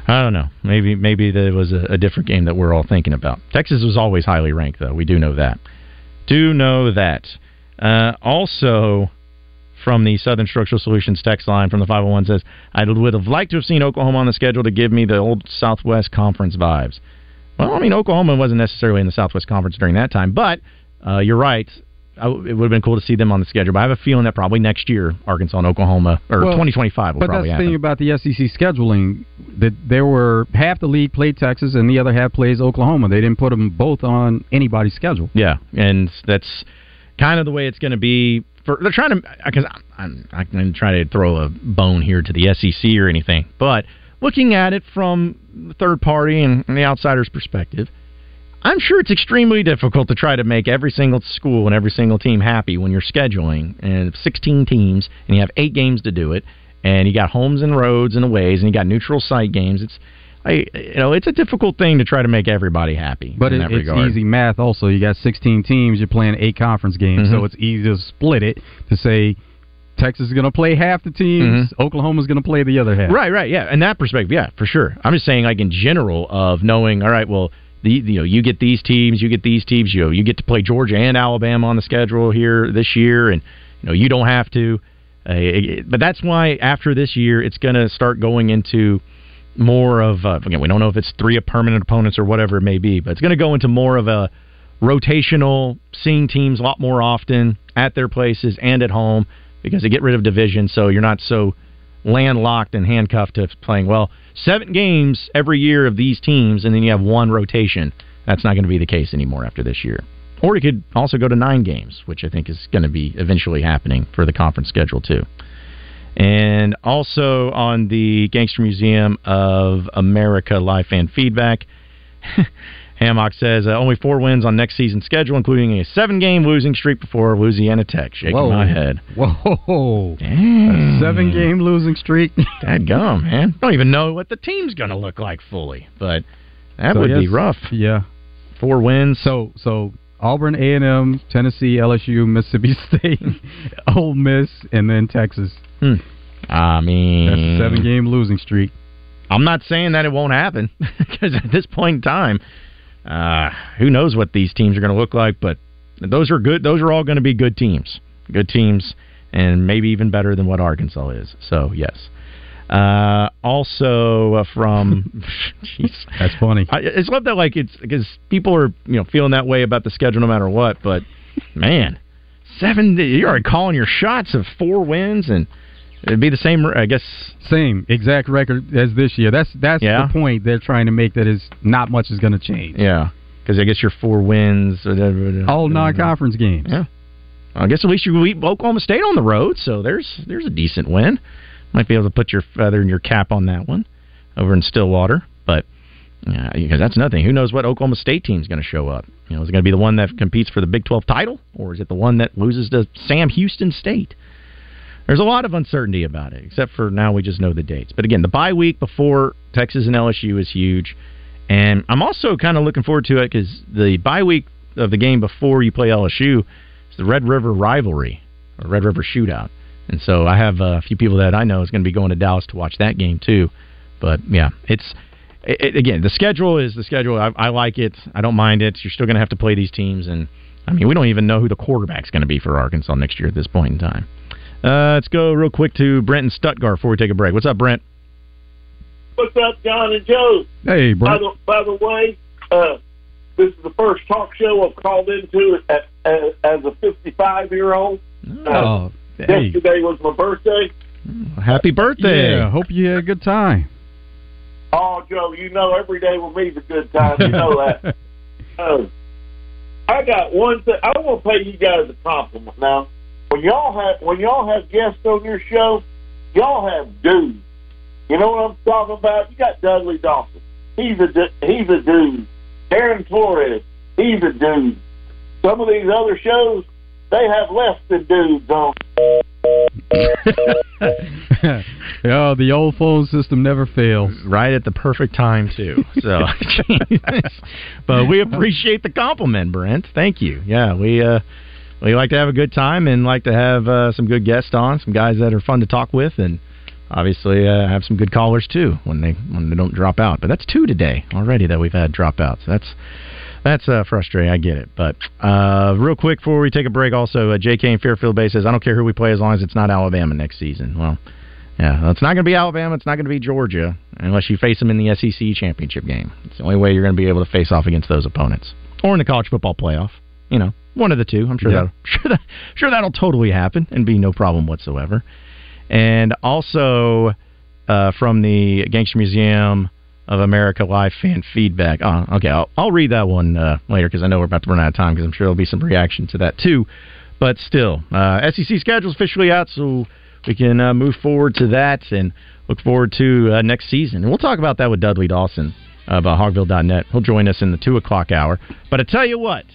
I don't know. Maybe maybe there was a, a different game that we're all thinking about. Texas was always highly ranked, though. We do know that. Do know that. Uh, also, from the Southern Structural Solutions text line from the 501 says, I would have liked to have seen Oklahoma on the schedule to give me the old Southwest Conference vibes. Well, I mean, Oklahoma wasn't necessarily in the Southwest Conference during that time, but uh, you're right. I, it would have been cool to see them on the schedule. But I have a feeling that probably next year, Arkansas and Oklahoma, or Well, 2025 will but that's the thing about the SEC scheduling that there were half the league played Texas and the other half plays Oklahoma. They didn't put them both on anybody's schedule. Yeah, and that's kind of the way it's going to be. For they're trying to because I'm I'm going to try to throw a bone here to the SEC or anything, but looking at it from the third party and the outsider's perspective, I'm sure it's extremely difficult to try to make every single school and every single team happy when you're scheduling and 16 teams and you have eight games to do it, and you got homes and roads and aways and you got neutral site games. It's I, you know, it's a difficult thing to try to make everybody happy. But in it, it's regard. easy math. Also, you got 16 teams. You're playing eight conference games, Mhm. so it's easy to split it to say Texas is going to play half the teams, Oklahoma's going to play the other half. Right, right, yeah. In that perspective, yeah, for sure. I'm just saying, like in general, of knowing, all right, well, the you know, you get these teams, you get these teams, you know, you get to play Georgia and Alabama on the schedule here this year, and you know, you don't have to. Uh, it- but that's why after this year, it's going to start going into more of uh, again, we don't know if it's three permanent opponents or whatever it may be, but it's going to go into more of a rotational, seeing teams a lot more often at their places and at home because they get rid of division, so you're not so landlocked and handcuffed to playing well seven games every year of these teams, and then you have one rotation. That's not going to be the case anymore after this year. Or you could also go to nine games, which I think is going to be eventually happening for the conference schedule too. And also on the Gangster Museum of America live fan feedback, Hammock says uh, only four wins on next season's schedule, including a seven-game losing streak before Louisiana Tech. Shaking Whoa. my head. Whoa. Dang. A seven game losing streak. That gum, man. Don't even know what the team's going to look like fully, but that So, would be rough. Yeah. Four wins. So so Auburn, A and M, Tennessee, LSU, Mississippi State, Ole Miss, and then Texas. Hmm. I mean, That's a seven game losing streak. I'm not saying that it won't happen because at this point in time, uh, who knows what these teams are going to look like? But those are good. Those are all going to be good teams, good teams, and maybe even better than what Arkansas is. So yes. Uh, also uh, from, jeez, That's funny. I, it's love that like it's because people are you know feeling that way about the schedule no matter what. But man, seven you're already calling your shots of four wins and it'd be the same. I guess Same exact record as this year. That's that's Yeah. the point they're trying to make. That is not much is going to change. yeah, because I guess your four wins All non-conference games. Yeah. I guess at least you beat Oklahoma State on the road, so there's there's a decent win. Might be able to put your feather in your cap on that one over in Stillwater, but yeah, because that's nothing. Who knows what Oklahoma State team's going to show up? You know, is it going to be the one that competes for the Big 12 title, or is it the one that loses to Sam Houston State? There's a lot of uncertainty about it, except for now we just know the dates. But again, the bye week before Texas and LSU is huge, and I'm also kind of looking forward to it because the bye week of the game before you play LSU is the Red River rivalry, or Red River shootout, and so I have a few people that I know is going to be going to Dallas to watch that game too. But yeah, it's it, again the schedule is the schedule. I, I like it. I don't mind it. You're still going to have to play these teams, and I mean we don't even know who the quarterback's going to be for Arkansas next year at this point in time. Uh, let's go real quick to Brent and Stuttgart before we take a break. What's up, Brent? What's up, John and Joe? Hey, By Brent. the, by the way, uh, this is the first talk show I've called into as, as, as a 55 year old. Oh, hey. Yesterday was my birthday. Happy birthday! Yeah, hope you had a good time. Oh, Joe, you know every day with me's a good time. You know that. uh, I got one thing. I want to pay you guys a compliment now. When y'all have when y'all have guests on your show, y'all have dudes. You know what I'm talking about? You got Dudley Dawson. He's a du- he's a dude. Aaron Flores. He's a dude. Some of these other shows, they have less than dudes on. oh, the old phone system never fails. Right at the perfect time too. So, but we appreciate the compliment, Brent. Thank you. Yeah, we uh, we like to have a good time and like to have uh, some good guests on, some guys that are fun to talk with, and obviously uh, have some good callers too when they when they don't drop out. But that's two today already that we've had dropouts. That's that's uh, frustrating. I get it. But uh, real quick before we take a break, also uh, J.K. in Fairfield Bay says, "I don't care who we play as long as it's not Alabama next season." Well. Yeah, it's not going to be Alabama. It's not going to be Georgia unless you face them in the SEC championship game. It's the only way you're going to be able to face off against those opponents, or in the college football playoff. You know, one of the two. I'm sure Yeah. that sure that sure that'll totally happen and be no problem whatsoever. And also uh, from the Gangster Museum of America live fan feedback. Oh, okay, I'll, I'll read that one uh, later because I know we're about to run out of time because I'm sure there'll be some reaction to that too. But still, uh, SEC schedule's officially out, so we can uh, move forward to that and look forward to uh, next season. And we'll talk about that with Dudley Dawson of uh, Hogville.net. He'll join us in the 2 o'clock hour. But I tell you what,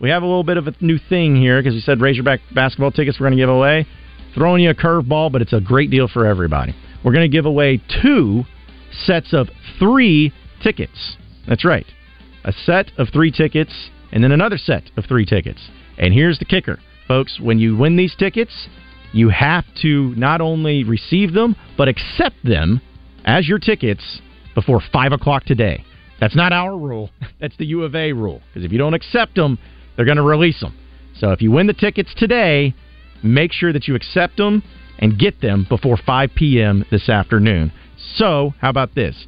we have a little bit of a new thing here because we said Razorback basketball tickets we're going to give away. Throwing you a curveball, but it's a great deal for everybody. We're going to give away two sets of three tickets. That's right. A set of three tickets and then another set of three tickets. And here's the kicker, folks. When you win these tickets, you have to not only receive them, but accept them as your tickets before 5 o'clock today. That's not our rule. That's the U of A rule. Because if you don't accept them, they're going to release them. So if you win the tickets today, make sure that you accept them and get them before 5 p.m. this afternoon. So, how about this?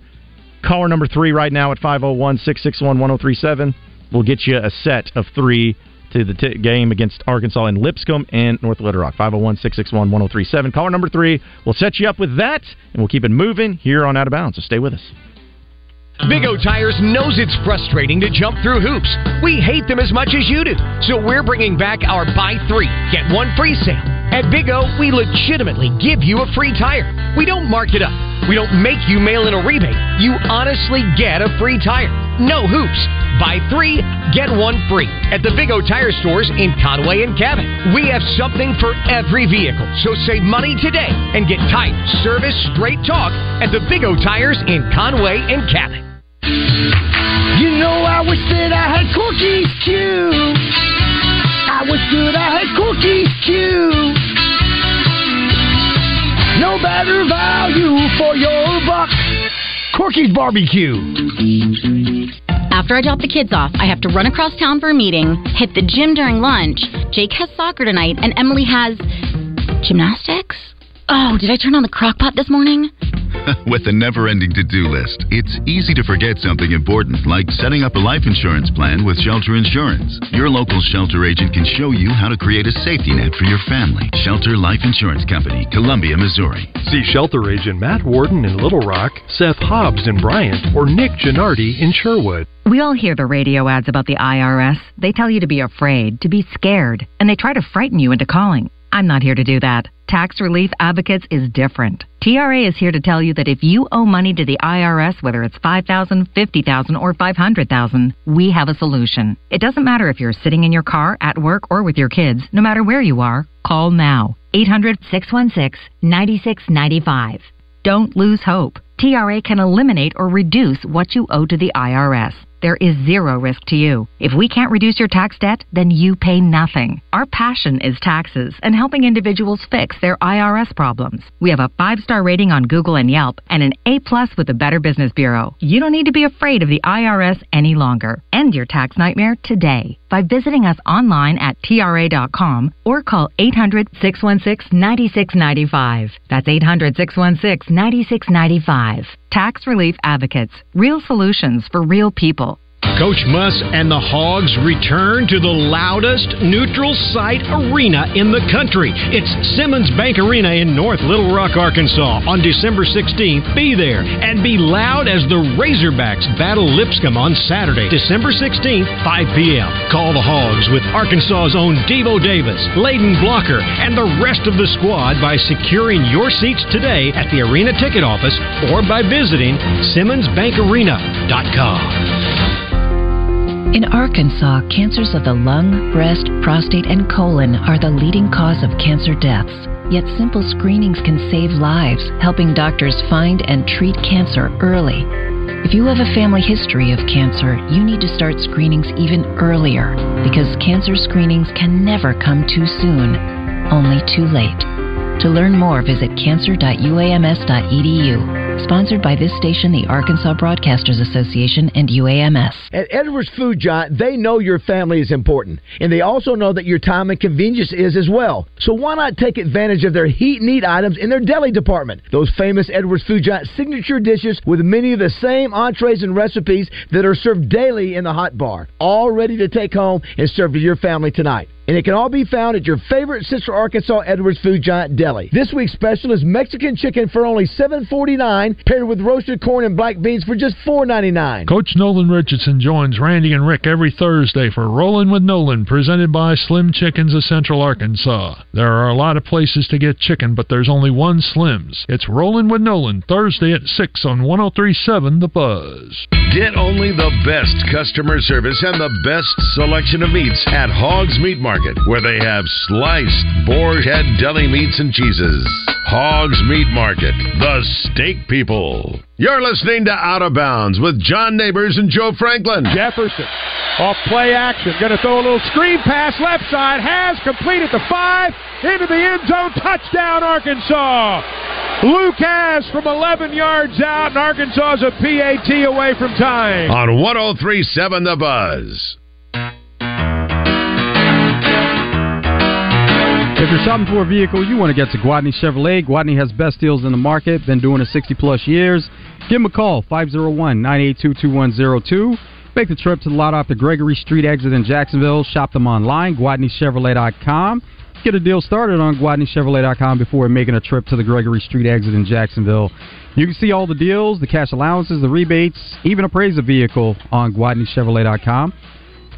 Caller number three right now at 501 661 1037 will get you a set of three to the t- game against Arkansas in Lipscomb and North Little Rock. 501 661 1037. Caller number three will set you up with that, and we'll keep it moving here on Out of Bounds. So stay with us. Big O Tires knows it's frustrating to jump through hoops. We hate them as much as you do. So we're bringing back our buy three, get one free sale. At Big O, we legitimately give you a free tire. We don't mark it up. We don't make you mail in a rebate. You honestly get a free tire. No hoops. Buy three, get one free. At the Big O Tire stores in Conway and Cabot. We have something for every vehicle. So save money today and get tight service, straight talk at the Big O Tires in Conway and Cabot. You know, I wish that I had Corky's too. good had Corky's Q. No better value for your buck. Corky's Barbecue. After I drop the kids off, I have to run across town for a meeting, hit the gym during lunch. Jake has soccer tonight, and Emily has gymnastics. Oh, did I turn on the crock pot this morning? With a never ending to do list, it's easy to forget something important like setting up a life insurance plan with Shelter Insurance. Your local shelter agent can show you how to create a safety net for your family. Shelter Life Insurance Company, Columbia, Missouri. See shelter agent Matt Warden in Little Rock, Seth Hobbs in Bryant, or Nick Gennardi in Sherwood. We all hear the radio ads about the IRS. They tell you to be afraid, to be scared, and they try to frighten you into calling. I'm not here to do that. Tax Relief Advocates is different. TRA is here to tell you that if you owe money to the IRS, whether it's 5000 50000 or 500000 we have a solution. It doesn't matter if you're sitting in your car, at work, or with your kids, no matter where you are, call now. 800 616 9695. Don't lose hope. TRA can eliminate or reduce what you owe to the IRS. There is zero risk to you. If we can't reduce your tax debt, then you pay nothing. Our passion is taxes and helping individuals fix their IRS problems. We have a five star rating on Google and Yelp and an A plus with the Better Business Bureau. You don't need to be afraid of the IRS any longer. End your tax nightmare today by visiting us online at TRA.com or call 800 616 9695. That's 800 616 9695. Tax Relief Advocates. Real solutions for real people. Coach Muss and the Hogs return to the loudest neutral site arena in the country. It's Simmons Bank Arena in North Little Rock, Arkansas on December 16th. Be there and be loud as the Razorbacks battle Lipscomb on Saturday, December 16th, 5 p.m. Call the Hogs with Arkansas's own Devo Davis, Layden Blocker, and the rest of the squad by securing your seats today at the arena ticket office or by visiting SimmonsBankArena.com. In Arkansas, cancers of the lung, breast, prostate, and colon are the leading cause of cancer deaths. Yet simple screenings can save lives, helping doctors find and treat cancer early. If you have a family history of cancer, you need to start screenings even earlier because cancer screenings can never come too soon, only too late. To learn more, visit cancer.uams.edu. Sponsored by this station, the Arkansas Broadcasters Association, and UAMS. At Edwards Food Giant, they know your family is important, and they also know that your time and convenience is as well. So why not take advantage of their heat and eat items in their deli department? Those famous Edwards Food Giant signature dishes with many of the same entrees and recipes that are served daily in the hot bar, all ready to take home and serve to your family tonight. And it can all be found at your favorite Central Arkansas Edwards Food Giant Deli. This week's special is Mexican chicken for only $7.49, paired with roasted corn and black beans for just $4.99. Coach Nolan Richardson joins Randy and Rick every Thursday for Rolling with Nolan, presented by Slim Chickens of Central Arkansas. There are a lot of places to get chicken, but there's only one Slim's. It's Rolling with Nolan, Thursday at 6 on 1037 The Buzz. Get only the best customer service and the best selection of meats at Hogs Meat Market, where they have sliced boar head deli meats and cheeses. Hogs Meat Market, the steak people. You're listening to Out of Bounds with John Neighbors and Joe Franklin. Jefferson off play action. Going to throw a little screen pass left side. Has completed the five into the end zone. Touchdown, Arkansas. Lucas from 11 yards out, and Arkansas is a PAT away from time. On 1037 The Buzz. If you're shopping for a vehicle, you want to get to Gwatney Chevrolet. Gwatney has best deals in the market, been doing it 60 plus years. Give them a call, 501 982 2102. Make the trip to the lot off the Gregory Street exit in Jacksonville. Shop them online, GwatneyChevrolet.com. Get a deal started on GwatneyChevrolet.com before making a trip to the Gregory Street exit in Jacksonville. You can see all the deals, the cash allowances, the rebates, even appraise a vehicle on GwatneyChevrolet.com.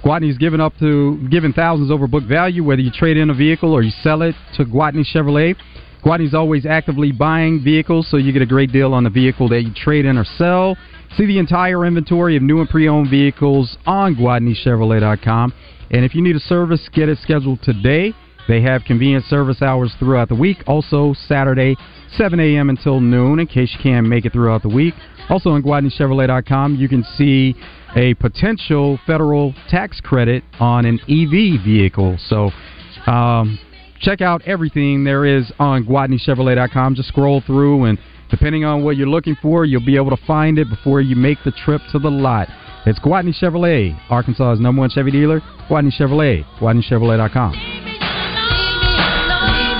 Gwatney's given up to giving thousands over book value, whether you trade in a vehicle or you sell it to Gwatney Chevrolet. Gwatney's always actively buying vehicles, so you get a great deal on the vehicle that you trade in or sell. See the entire inventory of new and pre-owned vehicles on GwatneyChevrolet.com. And if you need a service, get it scheduled today. They have convenient service hours throughout the week. Also, Saturday, 7 a.m. until noon, in case you can't make it throughout the week. Also, on GwatneyChevrolet.com, you can see a potential federal tax credit on an EV vehicle. So, Um, check out everything there is on GwatneyChevrolet.com. Just scroll through, and depending on what you're looking for, you'll be able to find it before you make the trip to the lot. It's Gwatney Chevrolet, Arkansas's number one Chevy dealer. Gwatney Chevrolet, GwatneyChevrolet.com.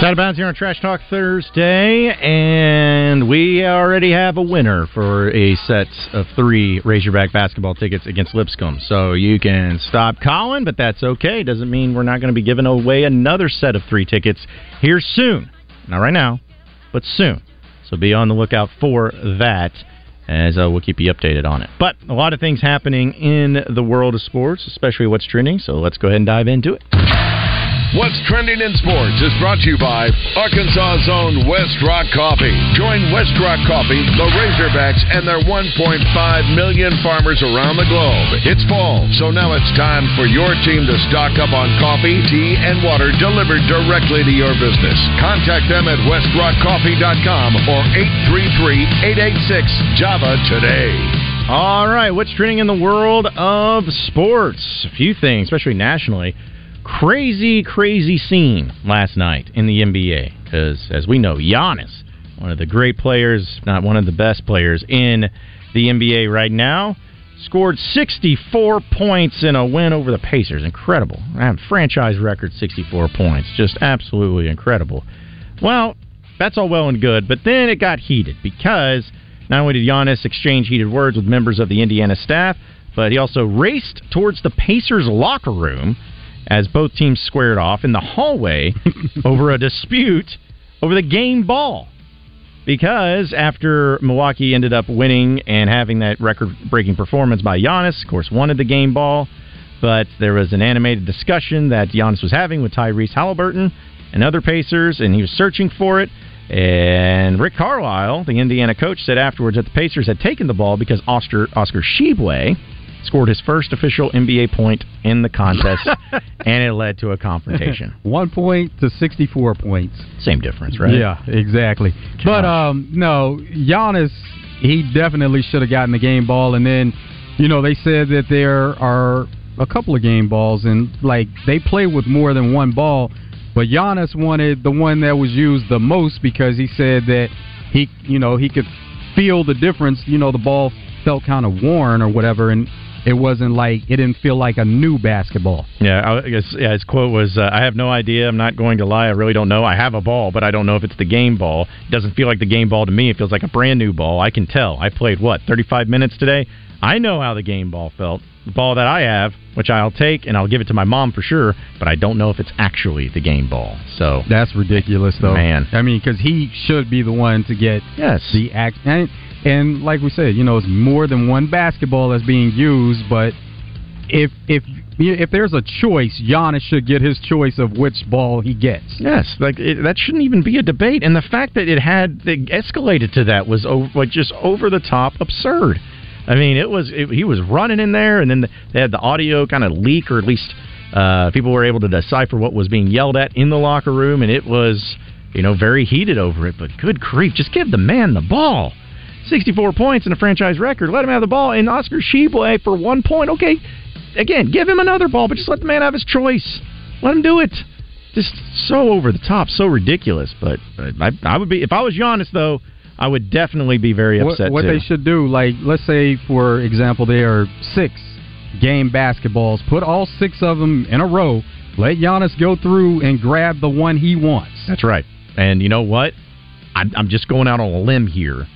Out of bounds here on Trash Talk Thursday, and we already have a winner for a set of three Razorback basketball tickets against Lipscomb. So you can stop calling, but that's okay. Doesn't mean we're not going to be giving away another set of three tickets here soon. Not right now, but soon. So be on the lookout for that as uh, we'll keep you updated on it. But a lot of things happening in the world of sports, especially what's trending. So let's go ahead and dive into it. What's trending in sports is brought to you by Arkansas's own West Rock Coffee. Join West Rock Coffee, the Razorbacks, and their 1.5 million farmers around the globe. It's fall, so now it's time for your team to stock up on coffee, tea, and water delivered directly to your business. Contact them at westrockcoffee.com or 833-886-JAVA today. All right, what's trending in the world of sports? A few things, especially nationally. Crazy, crazy scene last night in the NBA because, as we know, Giannis, one of the great players, not one of the best players in the NBA right now, scored 64 points in a win over the Pacers. Incredible. Franchise record 64 points. Just absolutely incredible. Well, that's all well and good, but then it got heated because not only did Giannis exchange heated words with members of the Indiana staff, but he also raced towards the Pacers locker room as both teams squared off in the hallway over a dispute over the game ball. Because after Milwaukee ended up winning and having that record breaking performance by Giannis, of course, wanted the game ball, but there was an animated discussion that Giannis was having with Tyrese Halliburton and other Pacers, and he was searching for it. And Rick Carlisle, the Indiana coach, said afterwards that the Pacers had taken the ball because Oscar, Oscar Tshiebwe scored his first official NBA point in the contest, and it led to a confrontation. One point to 64 points. Same difference, right? Yeah, exactly. Gosh. But um, no, Giannis, he definitely should have gotten the game ball, and then, you know, they said that there are a couple of game balls, and like they play with more than one ball. But Giannis wanted the one that was used the most because he said that he, you know, he could feel the difference. You know, the ball felt kind of worn or whatever, and it wasn't like it didn't feel like a new basketball. Yeah, I guess yeah. His quote was, uh, "I have no idea. I'm not going to lie. I really don't know. I have a ball, but I don't know if it's the game ball. It doesn't feel like the game ball to me. It feels like a brand new ball. I can tell. I played what 35 minutes today. I know how the game ball felt. The ball that I have, which I'll take and I'll give it to my mom for sure, but I don't know if it's actually the game ball. So that's ridiculous, though. Man, I mean, because he should be the one to get yes the act. And, and like we said, you know, it's more than one basketball that's being used, but if if if there's a choice, Giannis should get his choice of which ball he gets. Yes, like it, that shouldn't even be a debate. And the fact that it had it escalated to that was over, like just over the top absurd. I mean, it was it, he was running in there, and then they had the audio kind of leak, or at least uh, people were able to decipher what was being yelled at in the locker room, and it was you know very heated over it. But good grief, just give the man the ball. 64 points in a franchise record. Let him have the ball. And Oscar Tshiebwe for one point. Okay, again, give him another ball, but just let the man have his choice. Let him do it. Just so over the top, so ridiculous. But I, I would be if I was Giannis though. I would definitely be very upset. What, what they should do, like let's say for example, they are six game basketballs. Put all six of them in a row. Let Giannis go through and grab the one he wants. That's right. And you know what? I'm, I'm just going out on a limb here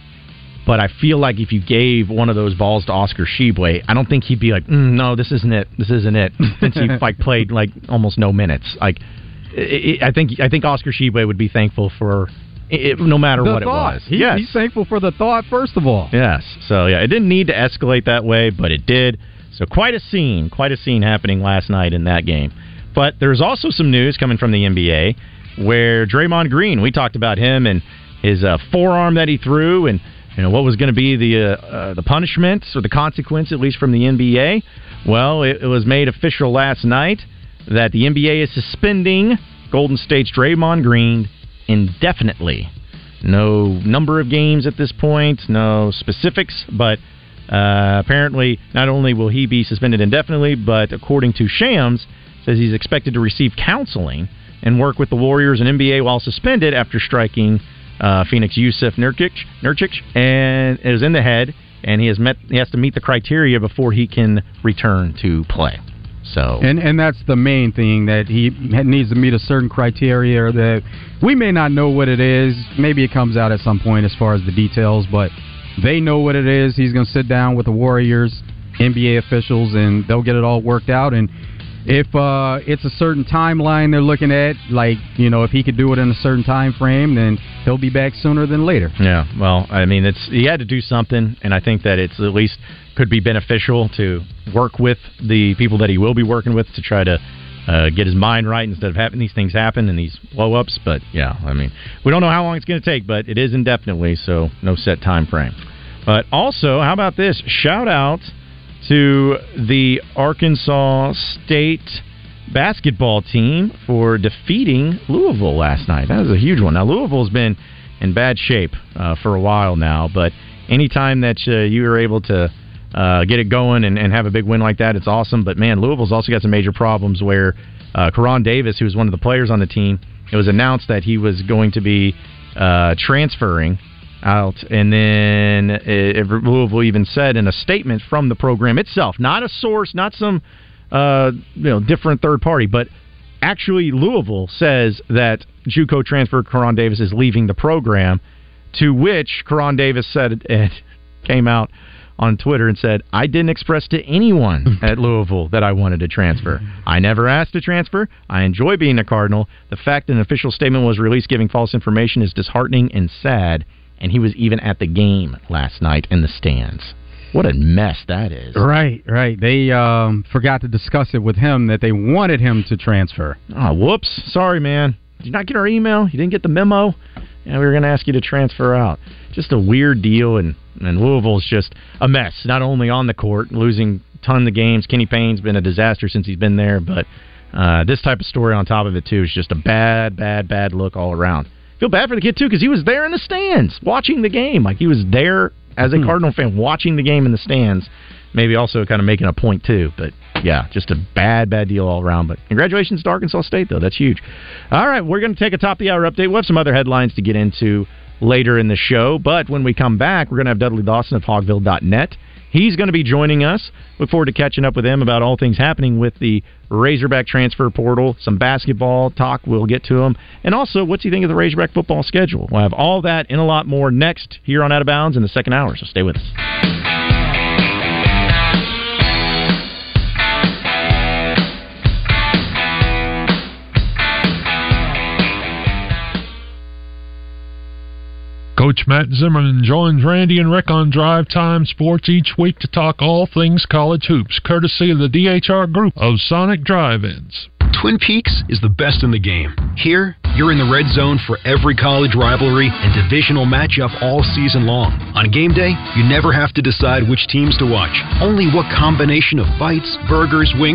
but I feel like if you gave one of those balls to Oscar Tshiebwe, I don't think he'd be like, mm, "No, this isn't it. This isn't it." Since he like played like almost no minutes, like it, I think I think Oscar Tshiebwe would be thankful for it, no matter the what thought. it was. He, yes. he's thankful for the thought first of all. Yes. So yeah, it didn't need to escalate that way, but it did. So quite a scene, quite a scene happening last night in that game. But there's also some news coming from the NBA where Draymond Green, we talked about him and his uh, forearm that he threw and you know what was going to be the uh, uh, the punishment or the consequence, at least from the NBA. Well, it, it, was made official last night that the NBA is suspending Golden State's Draymond Green indefinitely. No number of games at this point, no specifics, but uh, apparently not only will he be suspended indefinitely, but according to Shams, says he's expected to receive counseling and work with the Warriors and NBA while suspended after striking uh, Phoenix Jusuf Nurkic, Nurkic, and was in the head, and he has met he has to meet the criteria before he can return to play. So and and that's the main thing that he needs to meet a certain criteria that we may not know what it is. Maybe it comes out at some point as far as the details, but they know what it is. He's going to sit down with the Warriors, NBA officials, and they'll get it all worked out. And if uh, it's a certain timeline they're looking at, like you know, if he could do it in a certain time frame, then he'll be back sooner than later. Yeah, well, I mean, it's he had to do something, and I think that it's at least could be beneficial to work with the people that he will be working with to try to uh, get his mind right instead of having these things happen and these blow ups. But yeah, I mean, we don't know how long it's going to take, but it is indefinitely, so no set time frame. But also, how about this? Shout out to the Arkansas State basketball team for defeating Louisville last night. That was a huge one. Now, Louisville's been in bad shape uh, for a while now, but anytime that uh, you are able to uh, get it going and, and, have a big win like that, it's awesome. But man, Louisville's also got some major problems where uh, Koron Davis, who was one of the players on the team, it was announced that he was going to be uh, transferring out, and then it, Louisville even said in a statement from the program itself, not a source, not some uh, you know different third party, but actually Louisville says that JUCO transfer Koron Davis is leaving the program. To which Koron Davis said and came out on Twitter and said, I didn't express to anyone at Louisville that I wanted to transfer. I never asked to transfer. I enjoy being a Cardinal. The fact that an official statement was released giving false information is disheartening and sad. And he was even at the game last night in the stands. What a mess that is. Right, right. They um, forgot to discuss it with him that they wanted him to transfer. Oh, whoops. Sorry, man. Did you not get our email? You didn't get the memo? Yeah, we were going to ask you to transfer out. Just a weird deal, and, and Louisville's just a mess. Not only on the court, losing ton of games. Kenny Payne's been a disaster since he's been there, but uh, this type of story on top of it, too, is just a bad, bad, bad look all around. Feel bad for the kid, too, because he was there in the stands watching the game. Like, he was there as a hmm. Cardinal fan watching the game in the stands. Maybe also kind of making a point, too. But yeah, just a bad, bad deal all around. But congratulations to Arkansas State, though. That's huge. All right, we're going to take a top of the hour update. We'll have some other headlines to get into later in the show. But when we come back, we're going to have Dudley Dawson of hogville.net. He's going to be joining us. Look forward to catching up with him about all things happening with the Razorback transfer portal, some basketball talk. We'll get to him. And also, what's he think of the Razorback football schedule? We'll have all that and a lot more next here on Out of Bounds in the second hour. So stay with us. Coach Matt Zimmerman joins Randy and Rick on Drive Time Sports each week to talk all things college hoops, courtesy of the DHR Group of Sonic Drive-Ins. Twin Peaks is the best in the game. Here, you're in the red zone for every college rivalry and divisional matchup all season long. On game day, you never have to decide which teams to watch, only what combination of fights, burgers, wings,